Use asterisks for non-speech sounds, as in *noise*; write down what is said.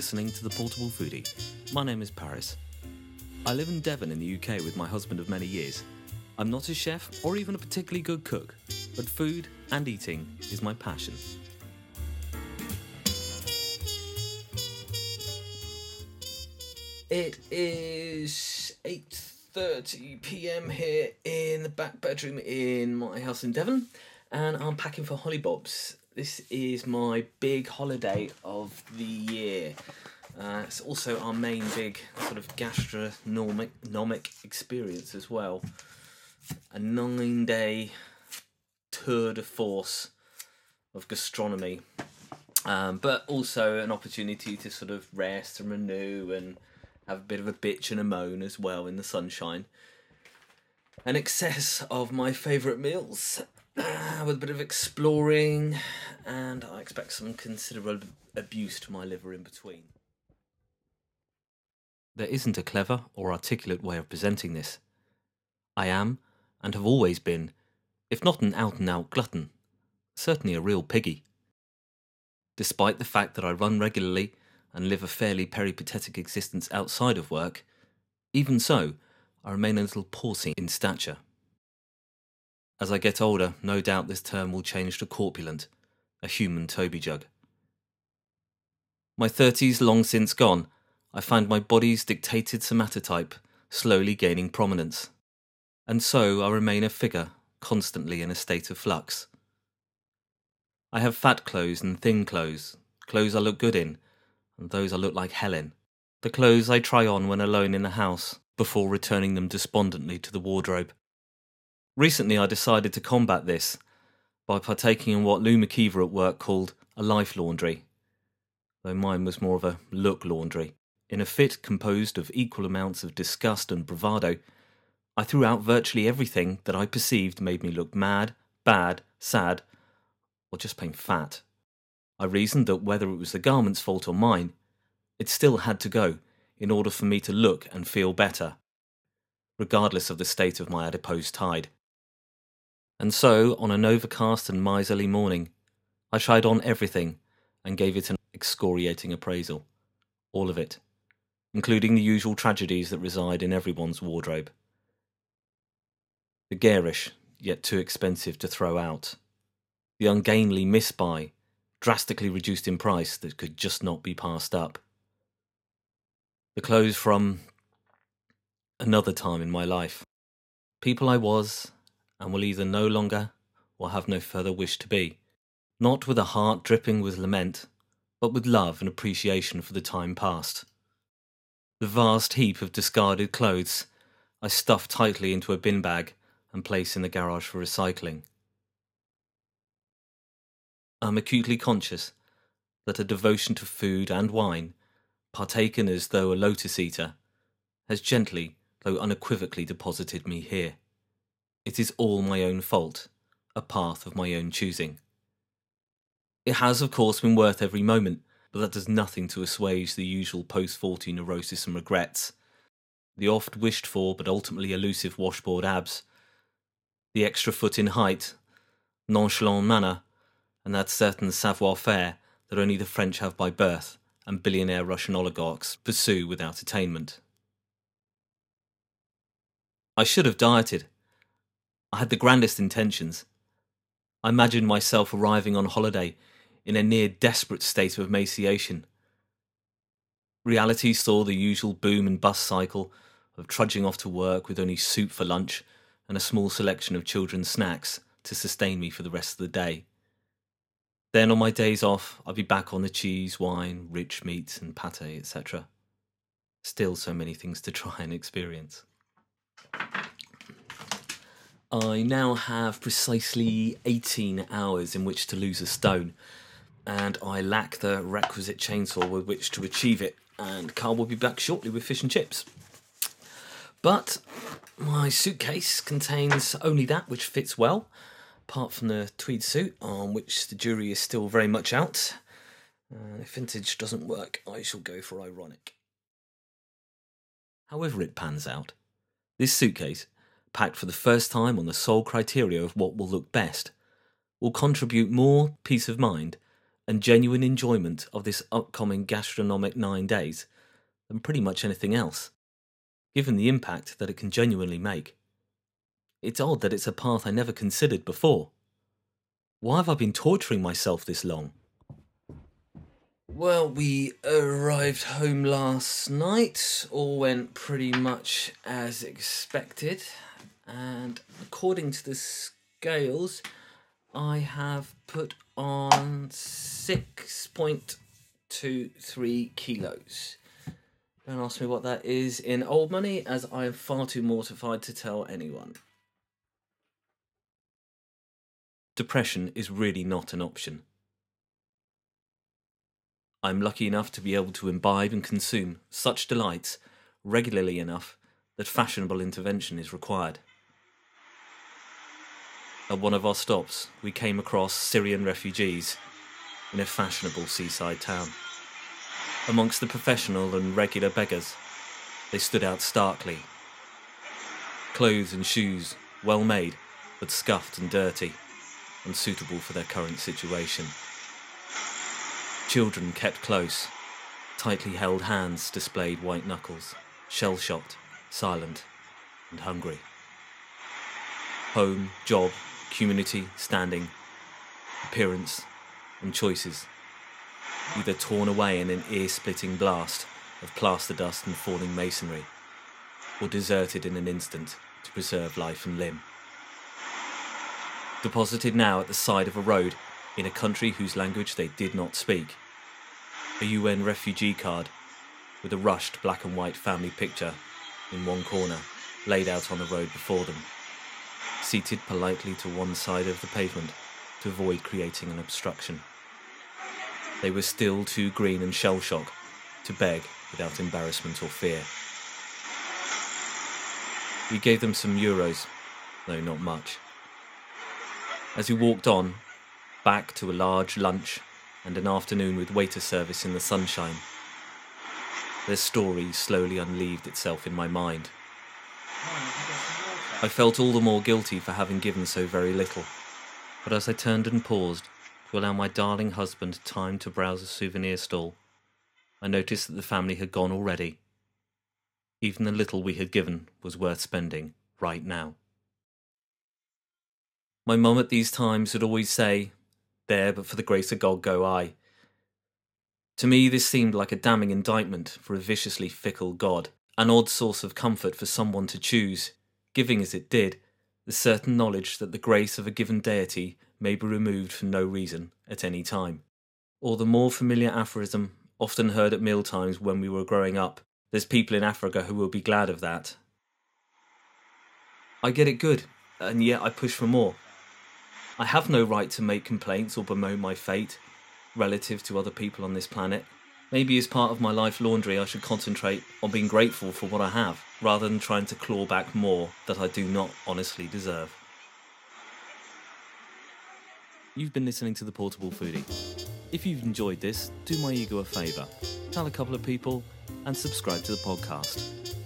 listening to The Portable Foodie. My name is Paris. I live in Devon in the UK with my husband of many years. I'm not a chef or even a particularly good cook, but food and eating is my passion. It is 8:30 p.m. here in the back bedroom in my house in Devon, and I'm packing for Hollybobs. This is my big holiday of the year. Uh, it's also our main big sort of gastronomic experience as well. A nine-day tour de force of gastronomy, um, but also an opportunity to sort of rest and renew and have a bit of a bitch and a moan as well in the sunshine. An excess of my favourite meals *sighs* with a bit of exploring, and I expect some considerable abuse to my liver in between. There isn't a clever or articulate way of presenting this. I am, and have always been, if not an out and out glutton, certainly a real piggy. Despite the fact that I run regularly and live a fairly peripatetic existence outside of work, even so, I remain a little porcine in stature. As I get older, no doubt this term will change to corpulent, a human Toby jug. My thirties long since gone, I find my body's dictated somatotype slowly gaining prominence, and so I remain a figure constantly in a state of flux. I have fat clothes and thin clothes, clothes I look good in, and those I look like Helen. The clothes I try on when alone in the house, before returning them despondently to the wardrobe. Recently, I decided to combat this by partaking in what Lou McKeever at work called a life laundry, though mine was more of a look laundry. In a fit composed of equal amounts of disgust and bravado, I threw out virtually everything that I perceived made me look mad, bad, sad, or just plain fat. I reasoned that whether it was the garment's fault or mine, it still had to go in order for me to look and feel better, regardless of the state of my adipose tide. And so, on an overcast and miserly morning, I tried on everything and gave it an excoriating appraisal. All of it, including the usual tragedies that reside in everyone's wardrobe. The garish, yet too expensive to throw out. The ungainly misbuy drastically reduced in price that could just not be passed up. The clothes from another time in my life. People I was and will either no longer or have no further wish to be. Not with a heart dripping with lament, but with love and appreciation for the time past. The vast heap of discarded clothes I stuff tightly into a bin bag and place in the garage for recycling. I'm acutely conscious that a devotion to food and wine, partaken as though a lotus eater, has gently, though unequivocally, deposited me here. It is all my own fault, a path of my own choosing. It has, of course, been worth every moment, but that does nothing to assuage the usual post 40 neurosis and regrets, the oft wished for but ultimately elusive washboard abs, the extra foot in height, nonchalant manner, and that certain savoir faire that only the French have by birth and billionaire Russian oligarchs pursue without attainment. I should have dieted. I had the grandest intentions. I imagined myself arriving on holiday in a near desperate state of emaciation. Reality saw the usual boom and bust cycle of trudging off to work with only soup for lunch and a small selection of children's snacks to sustain me for the rest of the day. Then on my days off, I'd be back on the cheese, wine, rich meats, and pate, etc. Still so many things to try and experience. I now have precisely 18 hours in which to lose a stone, and I lack the requisite chainsaw with which to achieve it. And Carl will be back shortly with fish and chips. But my suitcase contains only that which fits well, apart from the tweed suit, on which the jury is still very much out. Uh, if vintage doesn't work, I shall go for ironic. However, it pans out, this suitcase, packed for the first time on the sole criteria of what will look best, will contribute more peace of mind and genuine enjoyment of this upcoming gastronomic nine days than pretty much anything else, given the impact that it can genuinely make. It's odd that it's a path I never considered before. Why have I been torturing myself this long? Well, we arrived home last night. All went pretty much as expected. And according to the scales, I have put on 6.23 kilos. Don't ask me what that is in old money, as I am far too mortified to tell anyone. Depression is really not an option. I'm lucky enough to be able to imbibe and consume such delights regularly enough that fashionable intervention is required. At one of our stops, we came across Syrian refugees in a fashionable seaside town. Amongst the professional and regular beggars, they stood out starkly. Clothes and shoes well made, but scuffed and dirty, unsuitable for their current situation. Children kept close, tightly held hands displayed white knuckles, shell shocked, silent, and hungry. Home, job, community, standing, appearance, and choices, either torn away in an ear splitting blast of plaster dust and falling masonry, or deserted in an instant to preserve life and limb. Deposited now at the side of a road in a country whose language they did not speak. A UN refugee card with a rushed black and white family picture in one corner laid out on the road before them, seated politely to one side of the pavement to avoid creating an obstruction. They were still too green and shell shocked to beg without embarrassment or fear. We gave them some euros, though not much. As we walked on, back to a large lunch and an afternoon with waiter service in the sunshine. Their story slowly unleaved itself in my mind. I felt all the more guilty for having given so very little, but as I turned and paused to allow my darling husband time to browse a souvenir stall, I noticed that the family had gone already. Even the little we had given was worth spending right now. My mum at these times would always say, there, but for the grace of God go I. To me, this seemed like a damning indictment for a viciously fickle God, an odd source of comfort for someone to choose, giving as it did the certain knowledge that the grace of a given deity may be removed for no reason at any time. Or the more familiar aphorism, often heard at mealtimes when we were growing up there's people in Africa who will be glad of that. I get it good, and yet I push for more. I have no right to make complaints or bemoan my fate relative to other people on this planet. Maybe as part of my life laundry, I should concentrate on being grateful for what I have, rather than trying to claw back more that I do not honestly deserve. You've been listening to The Portable Foodie. If you've enjoyed this, do my ego a favour. Tell a couple of people and subscribe to the podcast.